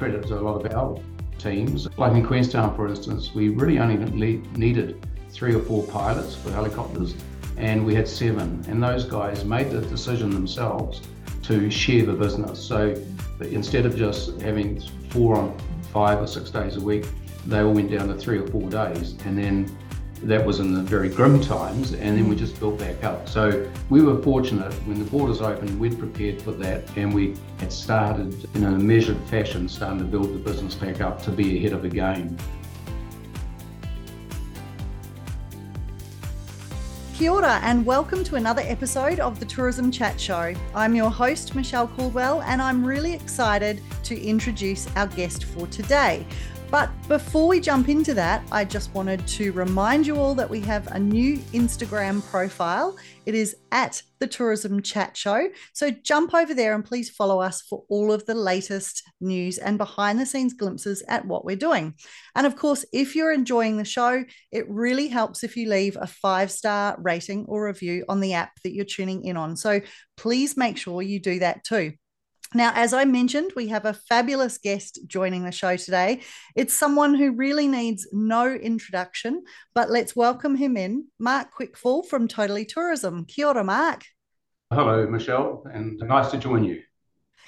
credit to a lot of our teams. Like in Queenstown, for instance, we really only needed three or four pilots for helicopters, and we had seven. And those guys made the decision themselves to share the business. So instead of just having four on five or six days a week, they all went down to three or four days. And then that was in the very grim times, and then we mm. just built back up. So we were fortunate when the borders opened, we'd prepared for that, and we had started in a measured fashion, starting to build the business back up to be ahead of the game. Kia ora, and welcome to another episode of the Tourism Chat Show. I'm your host, Michelle Caldwell, and I'm really excited to introduce our guest for today. But before we jump into that, I just wanted to remind you all that we have a new Instagram profile. It is at the Tourism Chat Show. So jump over there and please follow us for all of the latest news and behind the scenes glimpses at what we're doing. And of course, if you're enjoying the show, it really helps if you leave a five star rating or review on the app that you're tuning in on. So please make sure you do that too. Now, as I mentioned, we have a fabulous guest joining the show today. It's someone who really needs no introduction, but let's welcome him in, Mark Quickfall from Totally Tourism. Kia ora, Mark. Hello, Michelle, and nice to join you.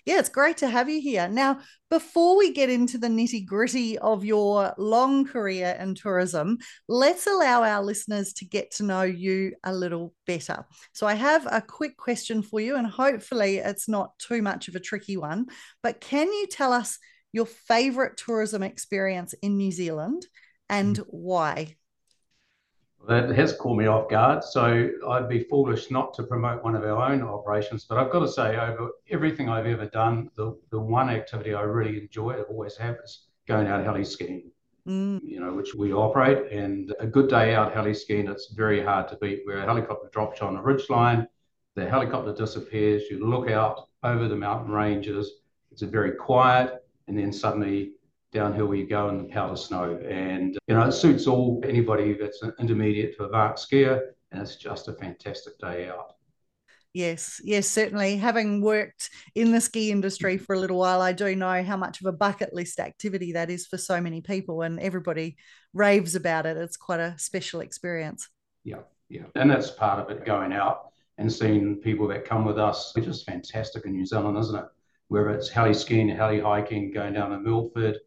Yeah, it's great to have you here. Now, before we get into the nitty gritty of your long career in tourism, let's allow our listeners to get to know you a little better. So, I have a quick question for you, and hopefully, it's not too much of a tricky one. But can you tell us your favorite tourism experience in New Zealand and mm. why? That has caught me off guard. So I'd be foolish not to promote one of our own operations. But I've got to say, over everything I've ever done, the, the one activity I really enjoy, I've always have, is going out heli skiing. Mm. You know, which we operate, and a good day out heli skiing, it's very hard to beat. Where a helicopter drops you on a ridge line, the helicopter disappears, you look out over the mountain ranges, it's a very quiet, and then suddenly downhill where you go in the powder snow. And, you know, it suits all anybody that's an intermediate to a advanced skier. And it's just a fantastic day out. Yes, yes, certainly. Having worked in the ski industry for a little while, I do know how much of a bucket list activity that is for so many people, and everybody raves about it. It's quite a special experience. Yeah, yeah. And that's part of it going out and seeing people that come with us. It's just fantastic in New Zealand, isn't it? Whether it's heli skiing, heli hiking, going down to Milford,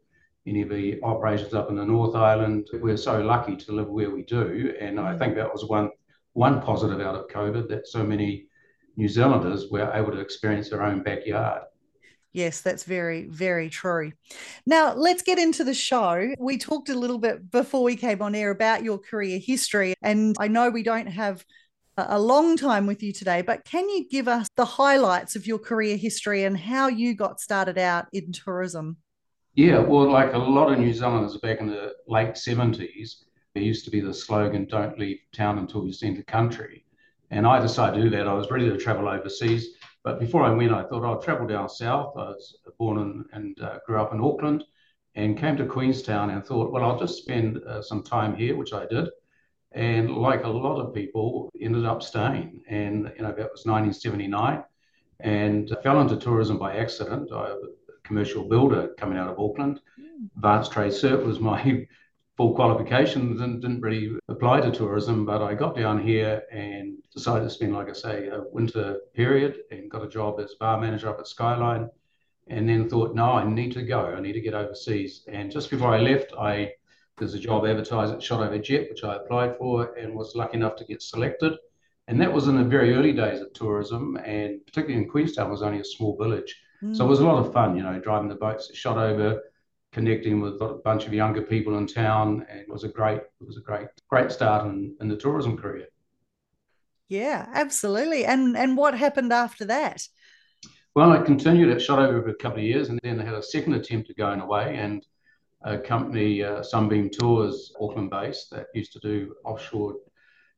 any of the operations up in the North Island. We're so lucky to live where we do, and I mm. think that was one one positive out of COVID that so many New Zealanders were able to experience their own backyard. Yes, that's very, very true. Now, let's get into the show. We talked a little bit before we came on air about your career history, and I know we don't have a long time with you today, but can you give us the highlights of your career history and how you got started out in tourism? Yeah, well, like a lot of New Zealanders back in the late 70s, there used to be the slogan, don't leave town until you've seen the country. And I decided to do that. I was ready to travel overseas. But before I went, I thought I'll travel down south. I was born in, and uh, grew up in Auckland and came to Queenstown and thought, well, I'll just spend uh, some time here, which I did. And like a lot of people, ended up staying. And, you know, that was 1979 and fell into tourism by accident. I commercial builder coming out of Auckland. Mm. Advanced trade cert was my full qualification. Didn't, didn't really apply to tourism, but I got down here and decided to spend, like I say, a winter period and got a job as bar manager up at Skyline. And then thought, no, I need to go. I need to get overseas. And just before I left, I there's a job advertised at Shotover Jet, which I applied for and was lucky enough to get selected. And that was in the very early days of tourism, and particularly in Queenstown was only a small village. So it was a lot of fun, you know, driving the boats shot over, connecting with a bunch of younger people in town, and it was a great, it was a great, great start in, in the tourism career. Yeah, absolutely. And and what happened after that? Well, I continued at Shotover for a couple of years, and then I had a second attempt at going away, and a company, uh, Sunbeam Tours, Auckland based, that used to do offshore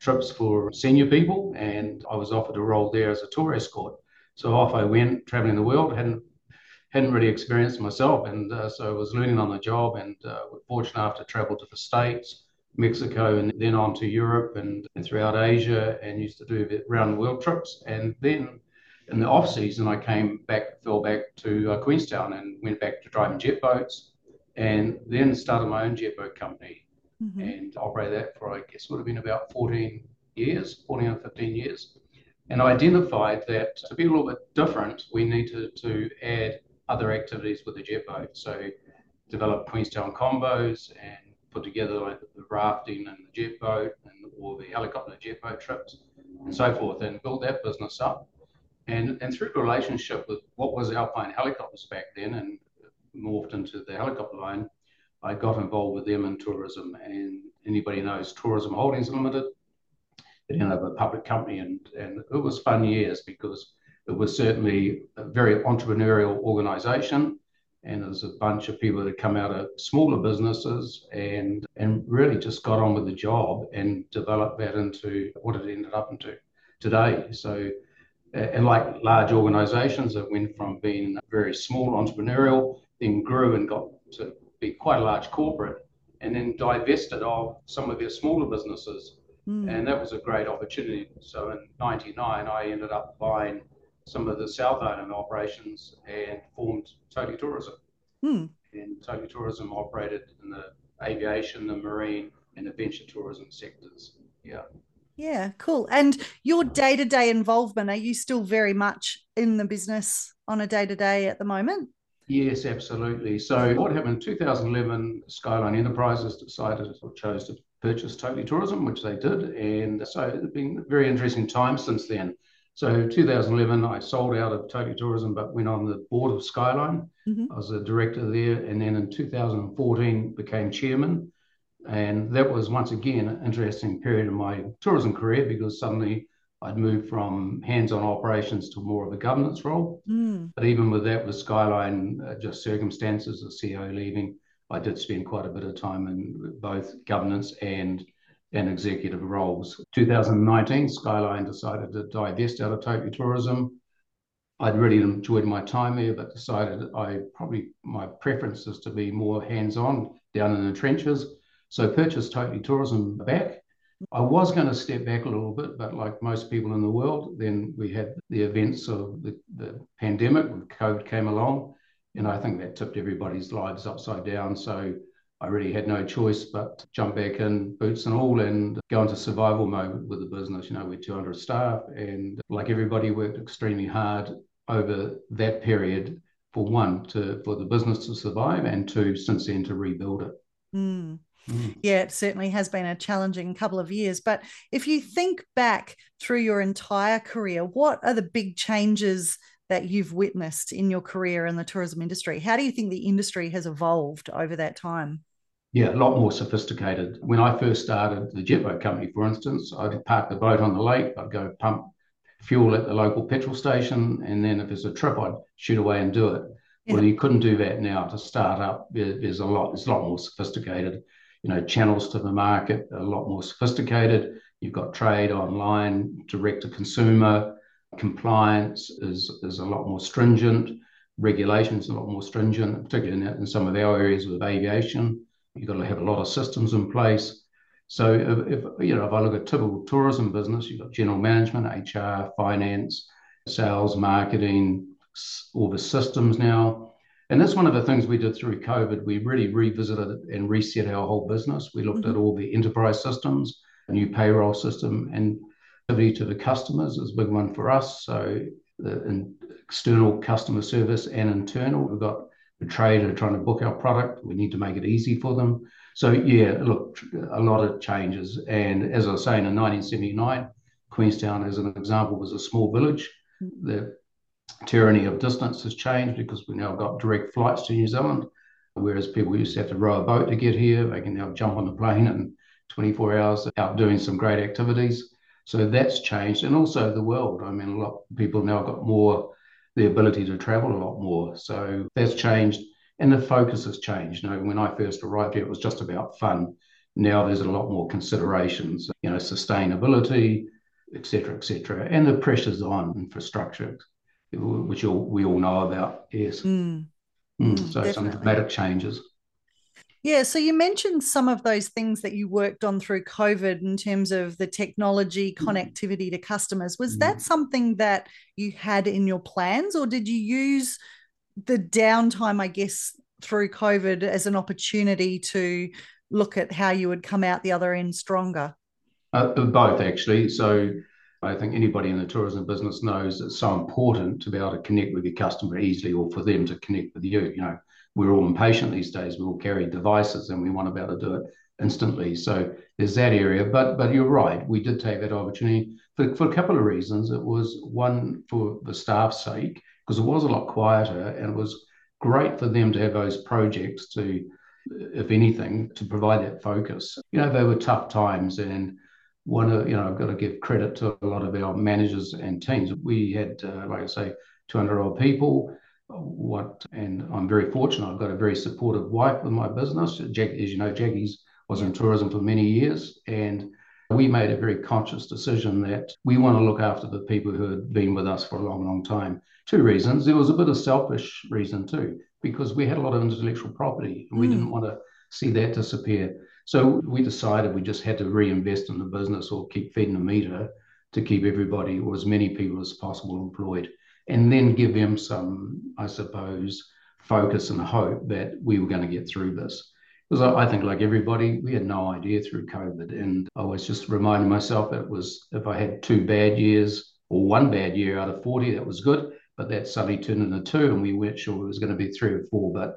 trips for senior people, and I was offered a role there as a tour escort. So off I went, traveling the world. hadn't hadn't really experienced myself, and uh, so I was learning on the job. And uh, fortunate enough to travel to the states, Mexico, and then on to Europe and, and throughout Asia, and used to do round the world trips. And then in the off season, I came back, fell back to uh, Queenstown and went back to driving jet boats and then started my own jet boat company mm-hmm. and operated that for, I guess, would have been about 14 years, 14 or 15 years. And identified that to be a little bit different, we needed to add other activities with the jet boat. So develop Queenstown combos and put together like the rafting and the jet boat and all the helicopter jet boat trips and so forth and build that business up. And, and through the relationship with what was Alpine Helicopters back then and morphed into the helicopter line, I got involved with them in tourism. And anybody knows Tourism Holdings Limited, ended up a public company. And, and it was fun years because it was certainly a very entrepreneurial organization. And there's a bunch of people that come out of smaller businesses and, and really just got on with the job and developed that into what it ended up into today. So, and like large organizations that went from being very small entrepreneurial, then grew and got to be quite a large corporate, and then divested of some of their smaller businesses. Mm. And that was a great opportunity. So in 99, I ended up buying some of the South Island operations and formed Totally Tourism. Mm. And Totally Tourism operated in the aviation, the marine, and adventure tourism sectors. Yeah. Yeah, cool. And your day to day involvement, are you still very much in the business on a day to day at the moment? Yes, absolutely. So, what happened in 2011, Skyline Enterprises decided or chose to purchase Totally Tourism, which they did. And so, it's been a very interesting time since then. So 2011, I sold out of Totally Tourism, but went on the board of Skyline. Mm-hmm. I was a director there, and then in 2014 became chairman. And that was once again an interesting period in my tourism career because suddenly I'd moved from hands-on operations to more of a governance role. Mm. But even with that, with Skyline, uh, just circumstances, the CEO leaving, I did spend quite a bit of time in both governance and and executive roles. 2019, Skyline decided to divest out of Totally Tourism. I'd really enjoyed my time there, but decided I probably my preference is to be more hands-on down in the trenches. So purchased Totally Tourism back. I was going to step back a little bit, but like most people in the world, then we had the events of the, the pandemic COVID came along, and I think that tipped everybody's lives upside down. So I really had no choice but jump back in, boots and all, and go into survival mode with the business. You know, we're 200 staff, and like everybody, worked extremely hard over that period for one to for the business to survive, and two, since then to rebuild it. Mm. Mm. Yeah, it certainly has been a challenging couple of years. But if you think back through your entire career, what are the big changes that you've witnessed in your career in the tourism industry? How do you think the industry has evolved over that time? Yeah, a lot more sophisticated. When I first started the jet boat company, for instance, I'd park the boat on the lake, I'd go pump fuel at the local petrol station, and then if there's a trip, I'd shoot away and do it. Yeah. Well, you couldn't do that now to start up. There's a lot, it's a lot more sophisticated. You know, channels to the market a lot more sophisticated. You've got trade online, direct to consumer. Compliance is, is a lot more stringent. Regulations a lot more stringent, particularly in, in some of our areas with aviation. You've got to have a lot of systems in place. So if, if you know, if I look at typical tourism business, you've got general management, HR, finance, sales, marketing, all the systems now. And that's one of the things we did through COVID. We really revisited and reset our whole business. We looked mm-hmm. at all the enterprise systems, a new payroll system, and to the customers is a big one for us. So the external customer service and internal, we've got the trader trying to book our product. We need to make it easy for them. So yeah, look, a lot of changes. And as I was saying, in 1979, Queenstown, as an example, was a small village. Mm. The tyranny of distance has changed because we now got direct flights to New Zealand, whereas people used to have to row a boat to get here. They can now jump on the plane in 24 hours out doing some great activities. So that's changed. And also the world. I mean, a lot of people now got more the ability to travel a lot more. So that's changed and the focus has changed. You know, when I first arrived here, it was just about fun. Now there's a lot more considerations, you know, sustainability, etc., etc., and the pressures on infrastructure, which all, we all know about. Yes. Mm. Mm. So Definitely. some dramatic changes. Yeah, so you mentioned some of those things that you worked on through COVID in terms of the technology mm. connectivity to customers. Was mm. that something that you had in your plans, or did you use the downtime, I guess, through COVID as an opportunity to look at how you would come out the other end stronger? Uh, both, actually. So I think anybody in the tourism business knows it's so important to be able to connect with your customer easily or for them to connect with you. You know, we're all impatient these days. We all carry devices and we want to be able to do it instantly. So there's that area. But but you're right. We did take that opportunity for, for a couple of reasons. It was one for the staff's sake, because it was a lot quieter and it was great for them to have those projects to, if anything, to provide that focus. You know, they were tough times and one of, you know, I've got to give credit to a lot of our managers and teams. We had, uh, like I say, 200 odd people what and I'm very fortunate. I've got a very supportive wife with my business. Jack, as you know, Jackie's was in tourism for many years, and we made a very conscious decision that we want to look after the people who had been with us for a long, long time. Two reasons. There was a bit of selfish reason too, because we had a lot of intellectual property, and we mm. didn't want to see that disappear. So we decided we just had to reinvest in the business or keep feeding the meter to keep everybody or as many people as possible employed and then give them some, I suppose, focus and hope that we were going to get through this. Because I, think, like everybody, we had no idea through COVID. And I was just reminding myself it was if I had two bad years or one bad year out of 40, that was good. But that suddenly turned into two, and we weren't sure it was going to be three or four. But,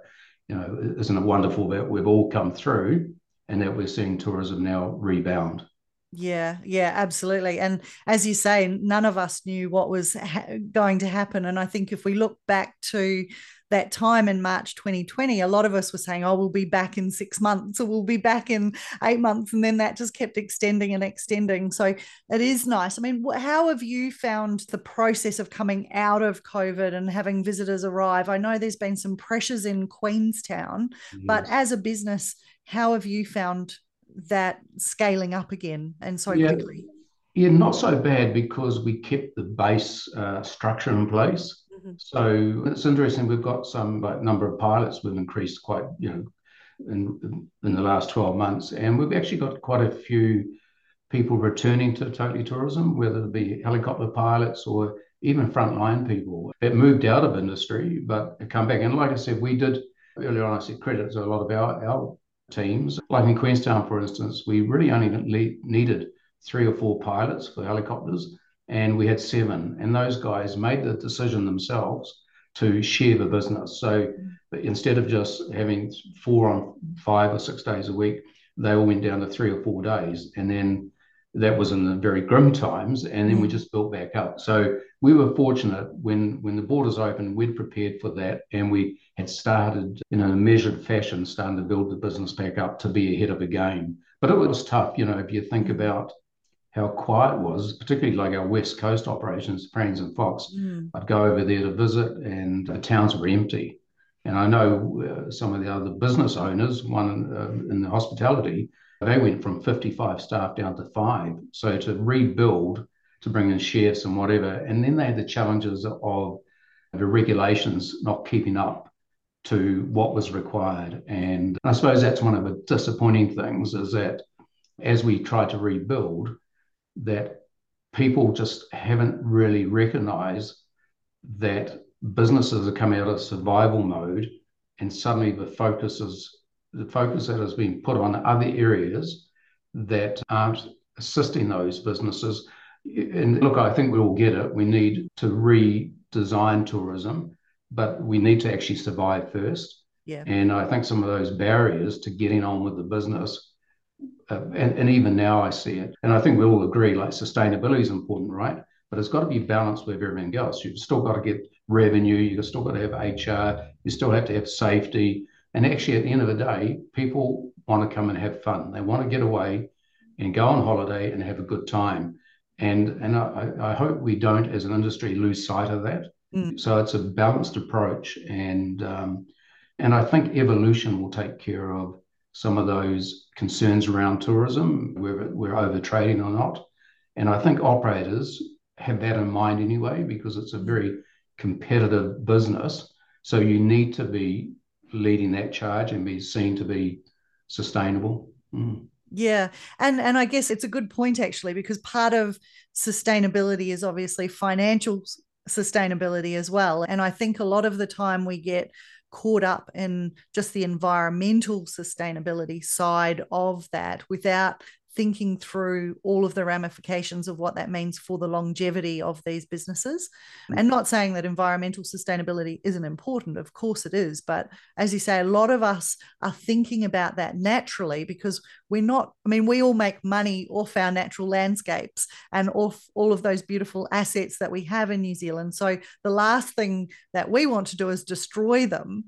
you know, isn't it wonderful that we've all come through and that we're seeing tourism now rebound? Yeah, yeah, absolutely. And as you say, none of us knew what was ha- going to happen. And I think if we look back to that time in March 2020, a lot of us were saying, oh, we'll be back in six months or we'll be back in eight months. And then that just kept extending and extending. So it is nice. I mean, how have you found the process of coming out of COVID and having visitors arrive? I know there's been some pressures in Queenstown, yes. but as a business, how have you found that scaling up again and so yeah. quickly? Yeah, not so bad because we kept the base uh, structure in place. Mm-hmm. So it's interesting. We've got some like, number of pilots. We've increased quite, you know, in in the last twelve months, and we've actually got quite a few people returning to Totally Tourism, whether it be helicopter pilots or even frontline people that moved out of industry but come back. And like I said, we did earlier on. I said credit to a lot of our our teams. Like in Queenstown, for instance, we really only needed three or four pilots for helicopters, and we had seven. And those guys made the decision themselves to share the business. So instead of just having four on five or six days a week, they all went down to three or four days. And then that was in the very grim times. And then we mm. just built back up. So we were fortunate when when the borders opened, we'd prepared for that, and we had started in a measured fashion, starting to build the business back up to be ahead of the game. But it was tough, you know, if you think about how quiet it was, particularly like our West Coast operations, Franz and Fox. Mm. I'd go over there to visit, and the towns were empty. And I know uh, some of the other business owners, one uh, in the hospitality, they went from 55 staff down to five. So to rebuild to bring in chefs and whatever. And then they had the challenges of the regulations not keeping up to what was required. And I suppose that's one of the disappointing things is that as we try to rebuild, that people just haven't really recognized that businesses are coming out of survival mode and suddenly the focus is the focus that has been put on other areas that aren't assisting those businesses and look, I think we all get it. We need to redesign tourism, but we need to actually survive first. Yeah. And I think some of those barriers to getting on with the business, uh, and, and even now I see it. And I think we all agree like sustainability is important, right? But it's got to be balanced with everything else. You've still got to get revenue, you've still got to have HR, you still have to have safety. And actually, at the end of the day, people want to come and have fun. They want to get away and go on holiday and have a good time and and I, I hope we don't, as an industry, lose sight of that. Mm. So it's a balanced approach, and um, and I think evolution will take care of some of those concerns around tourism, whether we're over trading or not. And I think operators have that in mind anyway, because it's a mm. very competitive business. So you need to be leading that charge and be seen to be sustainable. Mm. Yeah. And and I guess it's a good point actually because part of sustainability is obviously financial sustainability as well. And I think a lot of the time we get caught up in just the environmental sustainability side of that without thinking through all of the ramifications of what that means for the longevity of these businesses. Mm. And not saying that environmental sustainability isn't important, of course it is. But as you say, a lot of us are thinking about that naturally because we're not, I mean, we all make money off our natural landscapes and off all of those beautiful assets that we have in New Zealand. So the last thing that we want to do is destroy them.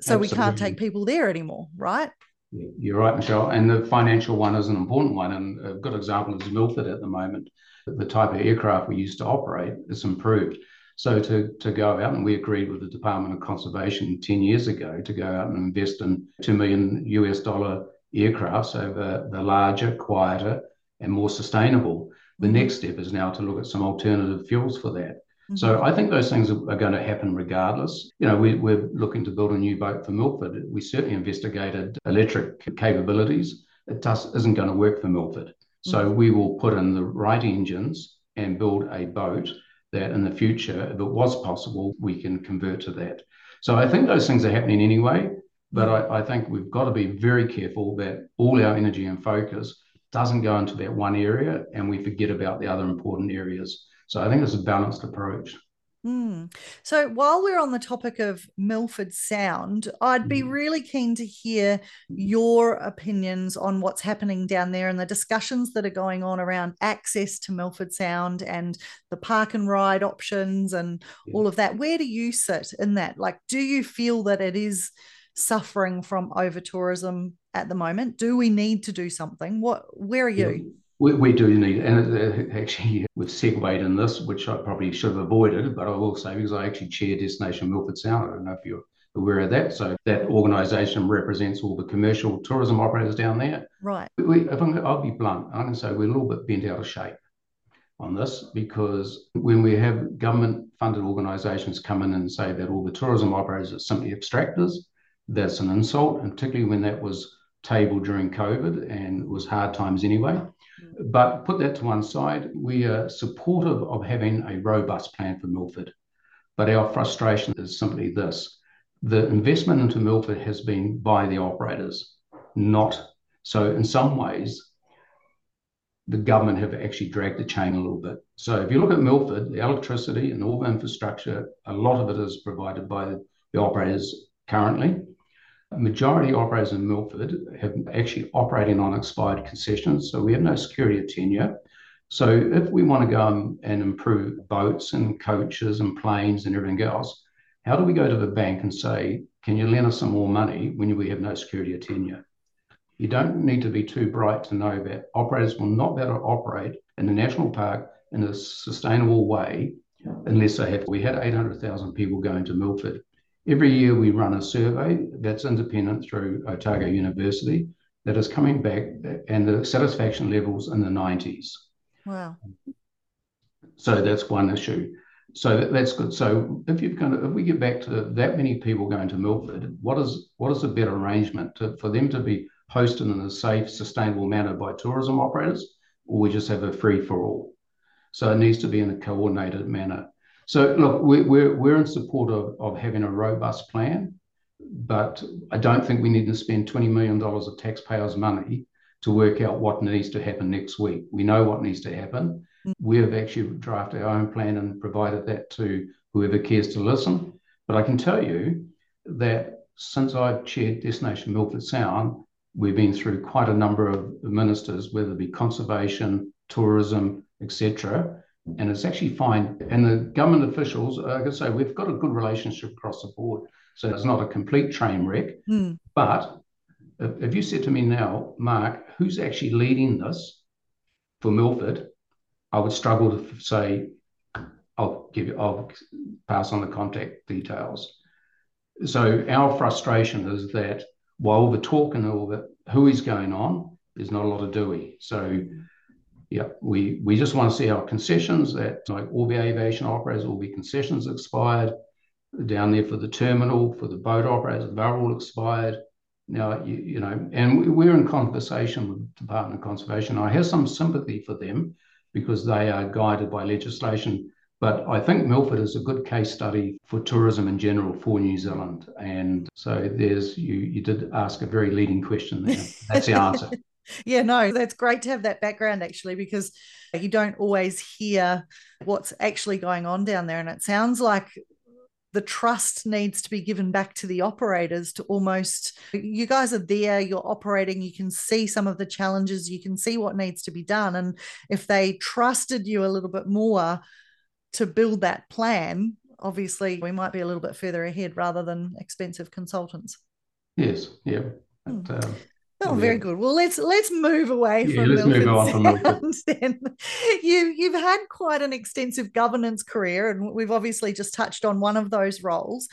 So Absolutely. we can't take people there anymore, right? You're right, Michelle. And the financial one is an important one. And a good example is Milford at the moment. The type of aircraft we used to operate is improved. So to, to go out, and we agreed with the Department of Conservation 10 years ago to go out and invest in 2 million US dollar aircrafts over the larger, quieter, and more sustainable. The next step is now to look at some alternative fuels for that. Mm-hmm. So I think those things are, are, going to happen regardless. You know, we, we're looking to build a new boat for Milford. We certainly investigated electric capabilities. It does, isn't going to work for Milford. So mm-hmm. we will put in the right engines and build a boat that in the future, if it was possible, we can convert to that. So I think those things are happening anyway. But I, I think we've got to be very careful that all our energy and focus doesn't go into that one area and we forget about the other important areas. So I think it's a balanced approach. Mm. So while we're on the topic of Milford Sound, I'd be mm. really keen to hear your opinions on what's happening down there and the discussions that are going on around access to Milford Sound and the park and ride options and yeah. all of that. Where do you sit in that? Like, do you feel that it is suffering from over tourism at the moment? Do we need to do something? What? Where are you? Yeah. We, we do need, and uh, actually we've segued in this, which I probably should have avoided, but I will say because I actually chair Destination Milford Sound. I don't know if you're aware of that. So that organisation represents all the commercial tourism operators down there. Right. We, if I'm, I'll be blunt. I'm going to say we're a little bit bent out of shape on this because when we have government funded organisations come in and say that all the tourism operators are simply extractors, that's an insult, and particularly when that was tabled during COVID and was hard times anyway. But put that to one side, we are supportive of having a robust plan for Milford. But our frustration is simply this the investment into Milford has been by the operators, not so. In some ways, the government have actually dragged the chain a little bit. So if you look at Milford, the electricity and all the infrastructure, a lot of it is provided by the operators currently majority operators in Milford have actually operating on expired concessions, so we have no security of tenure. So if we want to go and improve boats and coaches and planes and everything else, how do we go to the bank and say, can you lend us some more money when we have no security of tenure? You don't need to be too bright to know that operators will not be able to operate in the national park in a sustainable way unless they have. We had 800,000 people going to Milford Every year we run a survey that's independent through Otago University that is coming back and the satisfaction levels in the 90s. Wow. So that's one issue. So that's good. So if you've kind of, if we get back to that many people going to Milford, what is what is a better arrangement to, for them to be hosted in a safe, sustainable manner by tourism operators, or we just have a free for all? So it needs to be in a coordinated manner. So look, we're we're in support of, of having a robust plan, but I don't think we need to spend $20 million of taxpayers' money to work out what needs to happen next week. We know what needs to happen. Mm. We have actually drafted our own plan and provided that to whoever cares to listen. But I can tell you that since I've chaired Destination Milford Sound, we've been through quite a number of ministers, whether it be conservation, tourism, etc and it's actually fine. And the government officials, like I say, we've got a good relationship across the board. So it's not a complete train wreck. Mm. But if, you said to me now, Mark, who's actually leading this for Milford, I would struggle to say, I'll give you, I'll pass on the contact details. So our frustration is that while we're talking all that who is going on, there's not a lot of doing. So yeah, we, we just want to see our concessions that like all the aviation operators, all the concessions expired down there for the terminal, for the boat operators, they're all expired. Now, you, you know, and we're in conversation with the Department of Conservation. I have some sympathy for them because they are guided by legislation. But I think Milford is a good case study for tourism in general for New Zealand. And so there's you you did ask a very leading question there. That's the answer. yeah, no, that's great to have that background actually, because you don't always hear what's actually going on down there. And it sounds like the trust needs to be given back to the operators to almost you guys are there you're operating you can see some of the challenges you can see what needs to be done and if they trusted you a little bit more to build that plan obviously we might be a little bit further ahead rather than expensive consultants yes yeah but, hmm. um, Oh, very good. Well, let's let's move away yeah, from let's Milford move on from. Then you you've had quite an extensive governance career, and we've obviously just touched on one of those roles.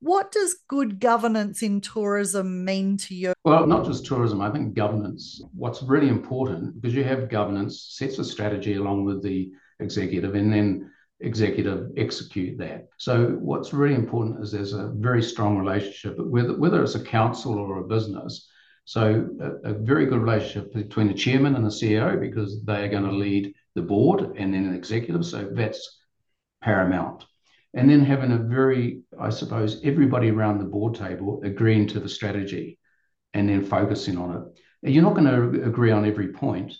What does good governance in tourism mean to you? Well, not just tourism. I think governance. What's really important because you have governance sets a strategy along with the executive, and then executive execute that. So what's really important is there's a very strong relationship, whether whether it's a council or a business so a, a, very good relationship between the chairman and the CEO because they are going to lead the board and then an executive. So that's paramount. And then having a very, I suppose, everybody around the board table agreeing to the strategy and then focusing on it. You're not going to agree on every point.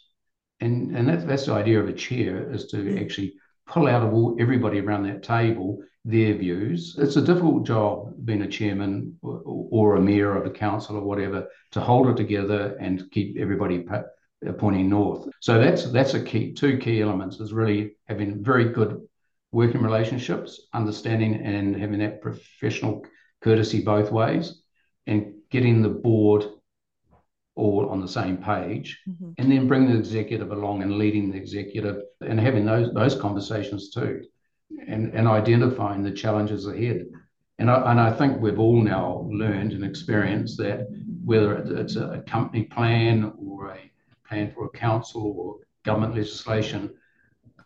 And, and that's, that's the idea of a chair is to actually pull out of all, everybody around that table their views. It's a difficult job being a chairman or, a mayor of a council or whatever to hold it together and keep everybody pointing north. So that's that's a key. Two key elements is really having very good working relationships, understanding and having that professional courtesy both ways, and getting the board all on the same page, mm-hmm. and then bring the executive along and leading the executive and having those those conversations too and, and identifying the challenges ahead. And I, and I think we've all now learned and experienced that whether it's a company plan or a plan for a council or government legislation,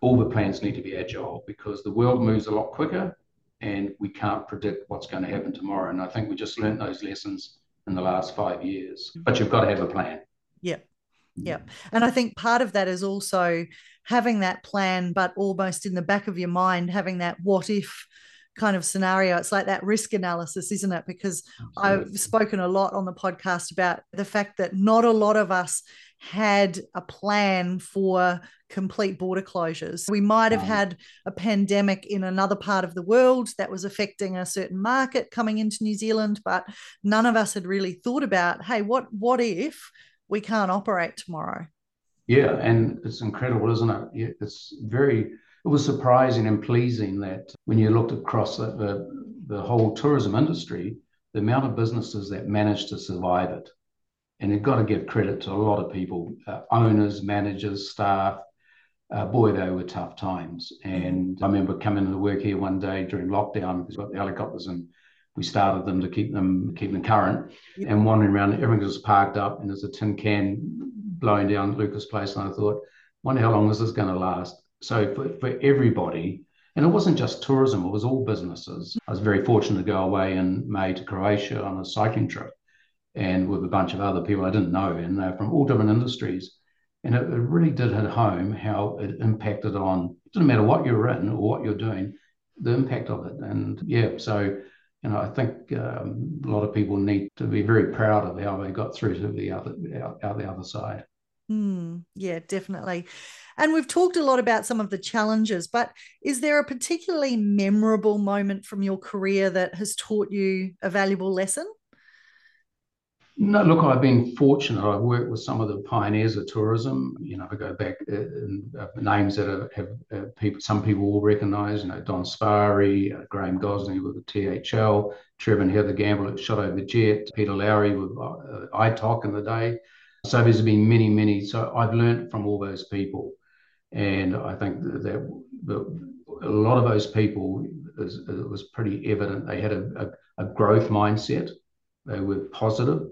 all the plans need to be agile because the world moves a lot quicker and we can't predict what's going to happen tomorrow. And I think we just learned those lessons in the last five years. But you've got to have a plan. Yeah. Mm. Yeah. And I think part of that is also having that plan, but almost in the back of your mind, having that what if kind of scenario. It's like that risk analysis, isn't it? Because Absolutely. I've spoken a lot on the podcast about the fact that not a lot of us had a plan for complete border closures. We might have had a pandemic in another part of the world that was affecting a certain market coming into New Zealand, but none of us had really thought about, hey, what what if we can't operate tomorrow? Yeah, and it's incredible, isn't it? It's very, it was surprising and pleasing that when you looked across the, the, the whole tourism industry, the amount of businesses that managed to survive it. And you've got to give credit to a lot of people, uh, owners, managers, staff. Uh, boy, they were tough times. And I remember coming to work here one day during lockdown because we got the helicopters and we started them to keep them keep them current. And wandering around, everything was parked up, and there's a tin can blowing down Lucas Place, and I thought, wonder how long is this is going to last. So for, for everybody, and it wasn't just tourism, it was all businesses. I was very fortunate to go away in May to Croatia on a cycling trip and with a bunch of other people I didn't know, and they're from all different industries. And it, it really did hit home how it impacted on, it didn't matter what you're in or what you're doing, the impact of it. And yeah, so know, I think um, a lot of people need to be very proud of how they got through to the other out, out the other side. Mm, yeah, definitely. And we've talked a lot about some of the challenges, but is there a particularly memorable moment from your career that has taught you a valuable lesson? No, look, I've been fortunate. I've worked with some of the pioneers of tourism. You know, I go back uh, uh, names that have, have uh, people, some people will recognise. You know, Don Sparry, uh, Graham Gosling with the THL, Trevor and Heather Gamble at Shotover Jet, Peter Lowry with uh, ITOC in the day. So there's been many, many. So I've learned from all those people, and I think that, that a lot of those people it was pretty evident they had a, a, a growth mindset. They were positive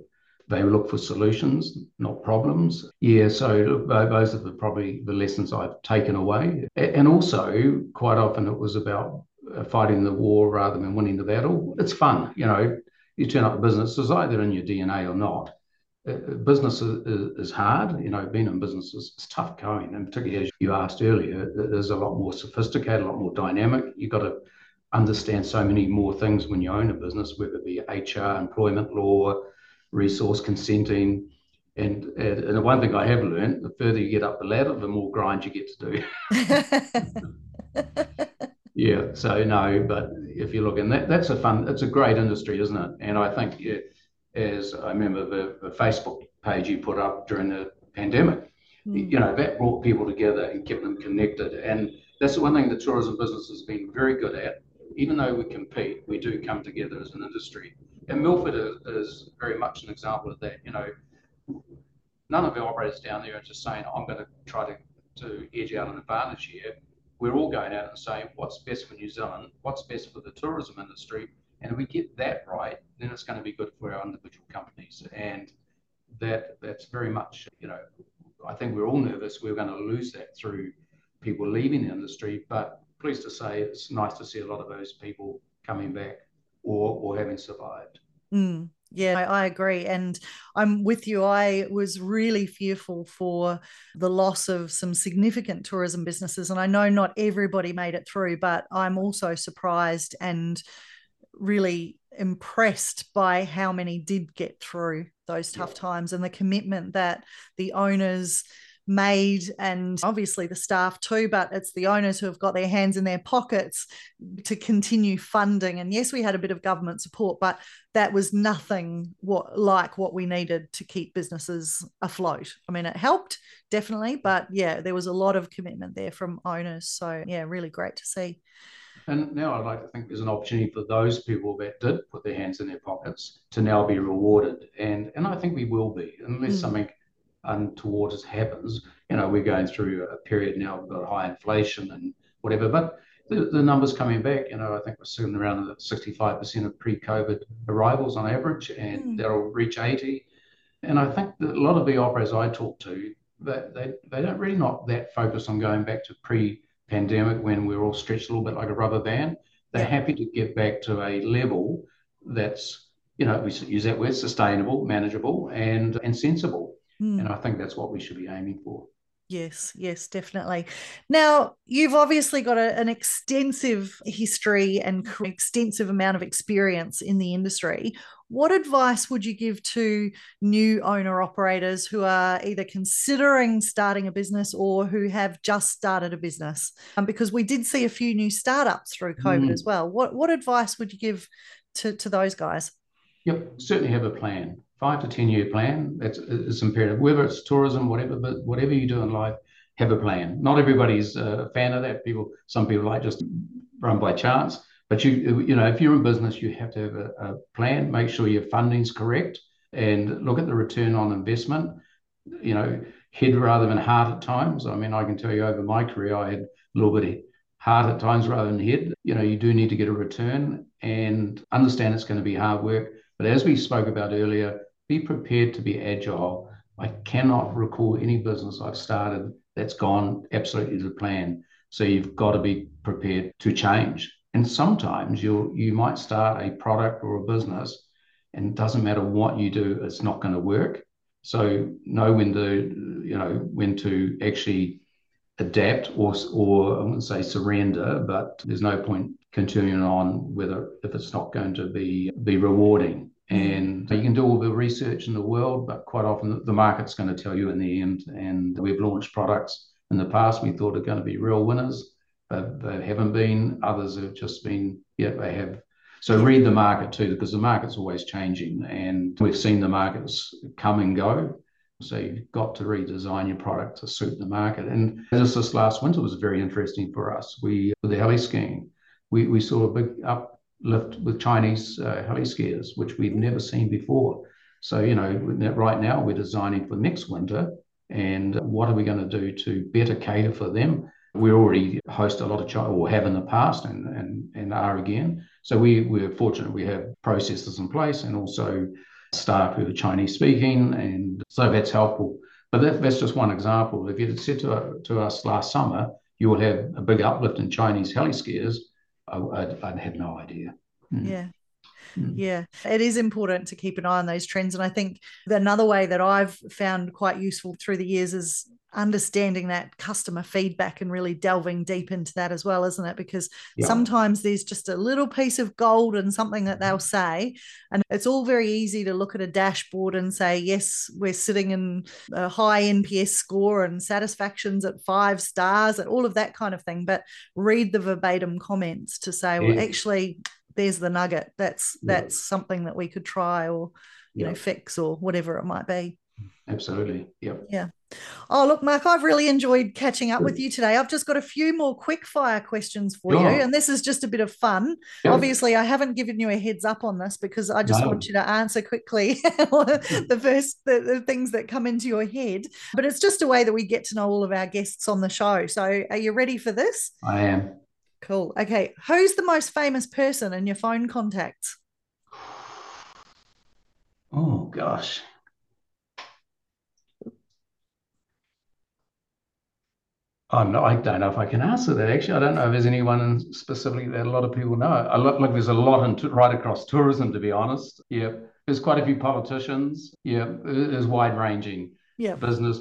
they look for solutions, not problems. Yeah, so those are the, probably the lessons I've taken away. And also, quite often it was about uh, fighting the war rather than winning the battle. It's fun, you know. you turn up the business, it's either in your DNA or not. Uh, business is, is, hard. You know, being in business is, is, tough going, and particularly as you asked earlier, there's a lot more sophisticated, a lot more dynamic. You've got to understand so many more things when you own a business, whether it be HR, employment law, resource consenting. And, and the one thing I have learned, the further you get up the ladder, the more grind you get to do. yeah, so no, but if you look in that, that's a fun, it's a great industry, isn't it? And I think yeah, as I remember the, the Facebook page you put up during the pandemic. Mm. You know, that brought people together and kept them connected. And that's the one thing the tourism business has been very good at. Even though we compete, we do come together as an industry. And Milford is, is very much an example of that. You know, none of the operators down there are just saying, I'm going to try to, to edge out an advantage here. We're all going out and saying what's best for New Zealand, what's best for the tourism industry, and if we get that right, then it's going to be good for our individual companies. And that that's very much, you know, I think we're all nervous we're going to lose that through people leaving the industry. But pleased to say it's nice to see a lot of those people coming back or or having survived. Mm. Yeah, I, I, agree. And I'm with you. I was really fearful for the loss of some significant tourism businesses. And I know not everybody made it through, but I'm also surprised and really impressed by how many did get through those tough yeah. times and the commitment that the owners made and obviously the staff too but it's the owners who have got their hands in their pockets to continue funding and yes we had a bit of government support but that was nothing what like what we needed to keep businesses afloat i mean it helped definitely but yeah there was a lot of commitment there from owners so yeah really great to see and now I'd like to think there's an opportunity for those people that did put their hands in their pockets to now be rewarded. And and I think we will be, unless mm. something untoward as happens. You know, we're going through a period now of got high inflation and whatever, but the, the numbers coming back, you know, I think we're sitting around 65% of pre-COVID arrivals on average, and mm. that'll reach 80. And I think that a lot of the operators I talk to, that they, they don't really not that focused on going back to pre pandemic when we are all stretched a little bit like a rubber band. They're happy to get back to a level that's, you know, we use that word, sustainable, manageable, and and sensible. Mm. And I think that's what we should be aiming for. Yes, yes, definitely. Now, you've obviously got a, an extensive history and extensive amount of experience in the industry. What advice would you give to new owner operators who are either considering starting a business or who have just started a business? Um, because we did see a few new startups through COVID mm. as well. What what advice would you give to, to those guys? Yep, certainly have a plan five to 10 year plan. That's it's imperative, whether it's tourism, whatever, but whatever you do in life, have a plan. Not everybody's a fan of that. People, some people like just run by chance. But you, you know, if you're in business, you have to have a, a plan. Make sure your funding's correct, and look at the return on investment. You know, head rather than heart at times. I mean, I can tell you over my career, I had a little bit of heart at times rather than head. You know, you do need to get a return and understand it's going to be hard work. But as we spoke about earlier, be prepared to be agile. I cannot recall any business I've started that's gone absolutely to plan. So you've got to be prepared to change. And sometimes you you might start a product or a business, and it doesn't matter what you do, it's not going to work. So know when to you know when to actually adapt or or I wouldn't say surrender, but there's no point continuing on whether if it's not going to be be rewarding. And mm. you can do all the research in the world, but quite often the market's going to tell you in the end. And we've launched products in the past we thought are going to be real winners, but they haven't been. Others have just been, yeah, they have. So read the market too, because the market's always changing, and we've seen the markets come and go. So you've got to redesign your product to suit the market. And just this last winter was very interesting for us. We with the heli skiing, we, we saw a big up lift with Chinese uh, heli skiers, which we've never seen before. So, you know, right now we're designing for next winter and what are we going to do to better cater for them? We already host a lot of China, or have in the past, and, and, and are again. So we, we're fortunate we have processes in place and also staff who are Chinese speaking, and so that's helpful. But that, that's just one example. If you had said to, to us last summer, you will have a big uplift in Chinese heli skiers, I, I, I had no idea. Mm. Yeah. Mm. Yeah, it is important to keep an eye on those trends. And I think another way that I've found quite useful through the years is understanding that customer feedback and really delving deep into that as well, isn't it? Because yeah. sometimes there's just a little piece of gold and something that they'll mm-hmm. say. And it's all very easy to look at a dashboard and say, yes, we're sitting in a high NPS score and satisfactions at five stars and all of that kind of thing. But read the verbatim comments to say, yeah. well, actually, there's the nugget. That's yeah. that's something that we could try or you know fix or whatever it might be. Absolutely. Yep. Yeah. Oh, look, Mark, I've really enjoyed catching up with you today. I've just got a few more quick fire questions for you, and this is just a bit of fun. Obviously, I haven't given you a heads up on this because I just no. want you to answer quickly the first the, the, things that come into your head. But it's just a way that we get to know all of our guests on the show. So, are you ready for this? I am. Cool. Okay. Who's the most famous person in your phone contacts? Oh gosh. Oh, no, I don't know if I can answer that. Actually, I don't know if there's anyone specifically that a lot of people know. I look like there's a lot in right across tourism, to be honest. Yeah, there's quite a few politicians. Yeah, it's wide ranging. Yeah, business,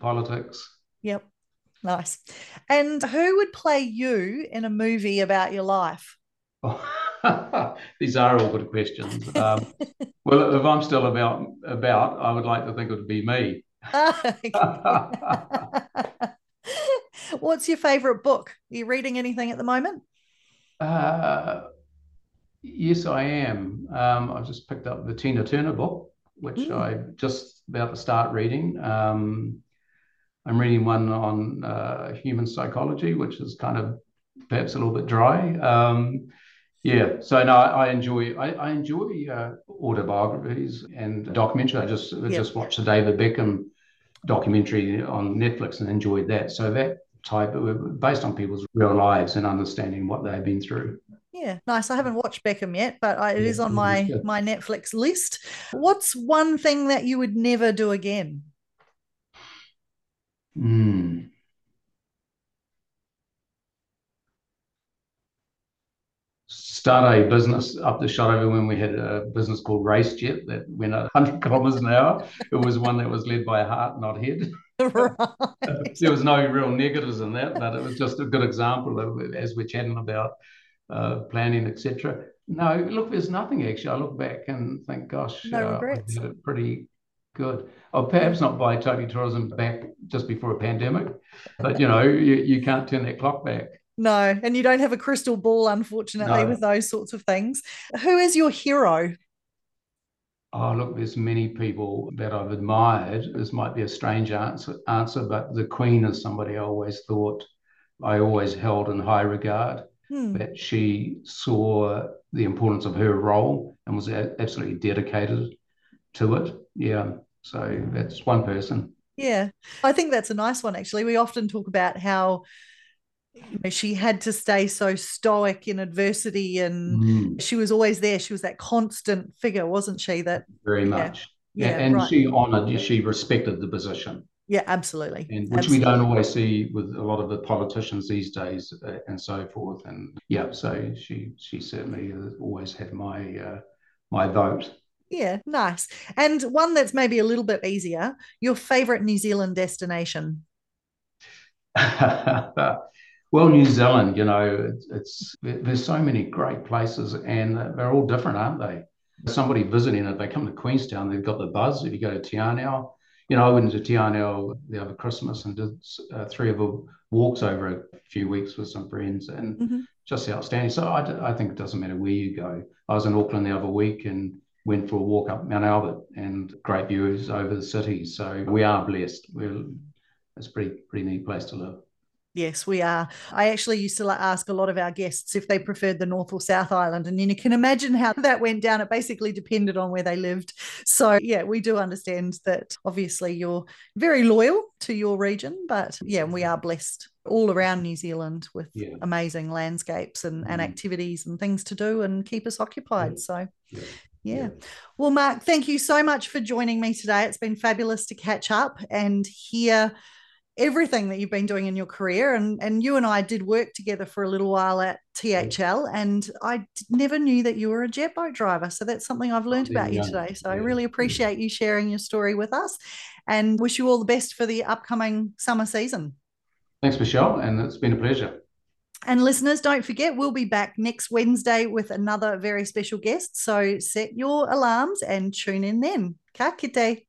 politics. Yep, nice. And who would play you in a movie about your life? These are all good questions. Um, well, if I'm still about about, I would like to think it would be me. What's your favorite book? Are you reading anything at the moment? Uh, yes, I am. Um, I've just picked up the Tina Turner book, which mm. I'm just about to start reading. Um, I'm reading one on uh, human psychology, which is kind of perhaps a little bit dry. Um, yeah, so no, I, I enjoy I, I enjoy uh, autobiographies and documentaries. I just yep. just watched the David Beckham documentary on Netflix and enjoyed that. So that type of based on people's real lives and understanding what they've been through. Yeah, nice. I haven't watched Beckham yet, but I, it yeah, is on my my Netflix list. What's one thing that you would never do again? Hmm. Start a business up the Shotover when we had a business called RaceJet that went 100 kilometers an hour. It was one that was led by heart, not head. Right. there was no real negatives in that, but it was just a good example of as we're chatting about uh, planning, etc. No, look, there's nothing actually. I look back and think, gosh, no uh, I did it pretty good. Or oh, perhaps not by Totally Tourism back just before a pandemic, but you know, you, you can't turn that clock back. No, and you don't have a crystal ball, unfortunately, no. with those sorts of things. Who is your hero? Oh, look, there's many people that I've admired. This might be a strange answer, answer, but the Queen is somebody I always thought I always held in high regard. Hmm. That she saw the importance of her role and was absolutely dedicated to it. Yeah, so that's one person. Yeah, I think that's a nice one, actually. We often talk about how you know, she had to stay so stoic in adversity and mm. she was always there. She was that constant figure, wasn't she? That very much. Yeah, yeah and right. she honored, she respected the position. Yeah, absolutely. And which absolutely. we don't always see with a lot of the politicians these days uh, and so forth. And yeah, so she she certainly always had my uh, my vote. Yeah, nice. And one that's maybe a little bit easier. Your favorite New Zealand destination? Well, New Zealand, you know, it's, it's there's so many great places, and they're all different, aren't they? Somebody visiting if they come to Queenstown, they've got the buzz. If you go to Te Anau, you know, I went to Te Anau the other Christmas and did uh, three of the walks over a few weeks with some friends, and mm-hmm. just outstanding. So I, I think it doesn't matter where you go. I was in Auckland the other week and went for a walk up Mount Albert, and great views over the city. So we are blessed. We're it's a pretty pretty neat place to live. Yes, we are. I actually used to ask a lot of our guests if they preferred the North or South Island. And then you can imagine how that went down. It basically depended on where they lived. So, yeah, we do understand that obviously you're very loyal to your region, but yeah, we are blessed all around New Zealand with yeah. amazing landscapes and, and mm. activities and things to do and keep us occupied. Yeah. So, yeah. Yeah. Well, Mark, thank you so much for joining me today. It's been fabulous to catch up and hear everything that you've been doing in your career. And, and you and I did work together for a little while at mm. THL, and I never knew that you were a jet boat driver. So that's something I've learned about you today. So. I really appreciate you sharing your story with us and wish you all the best for the upcoming summer season. Thanks, Michelle, and it's been a pleasure. And listeners, don't forget, we'll be back next Wednesday with another very special guest. So set your alarms and tune in then. Ka kite.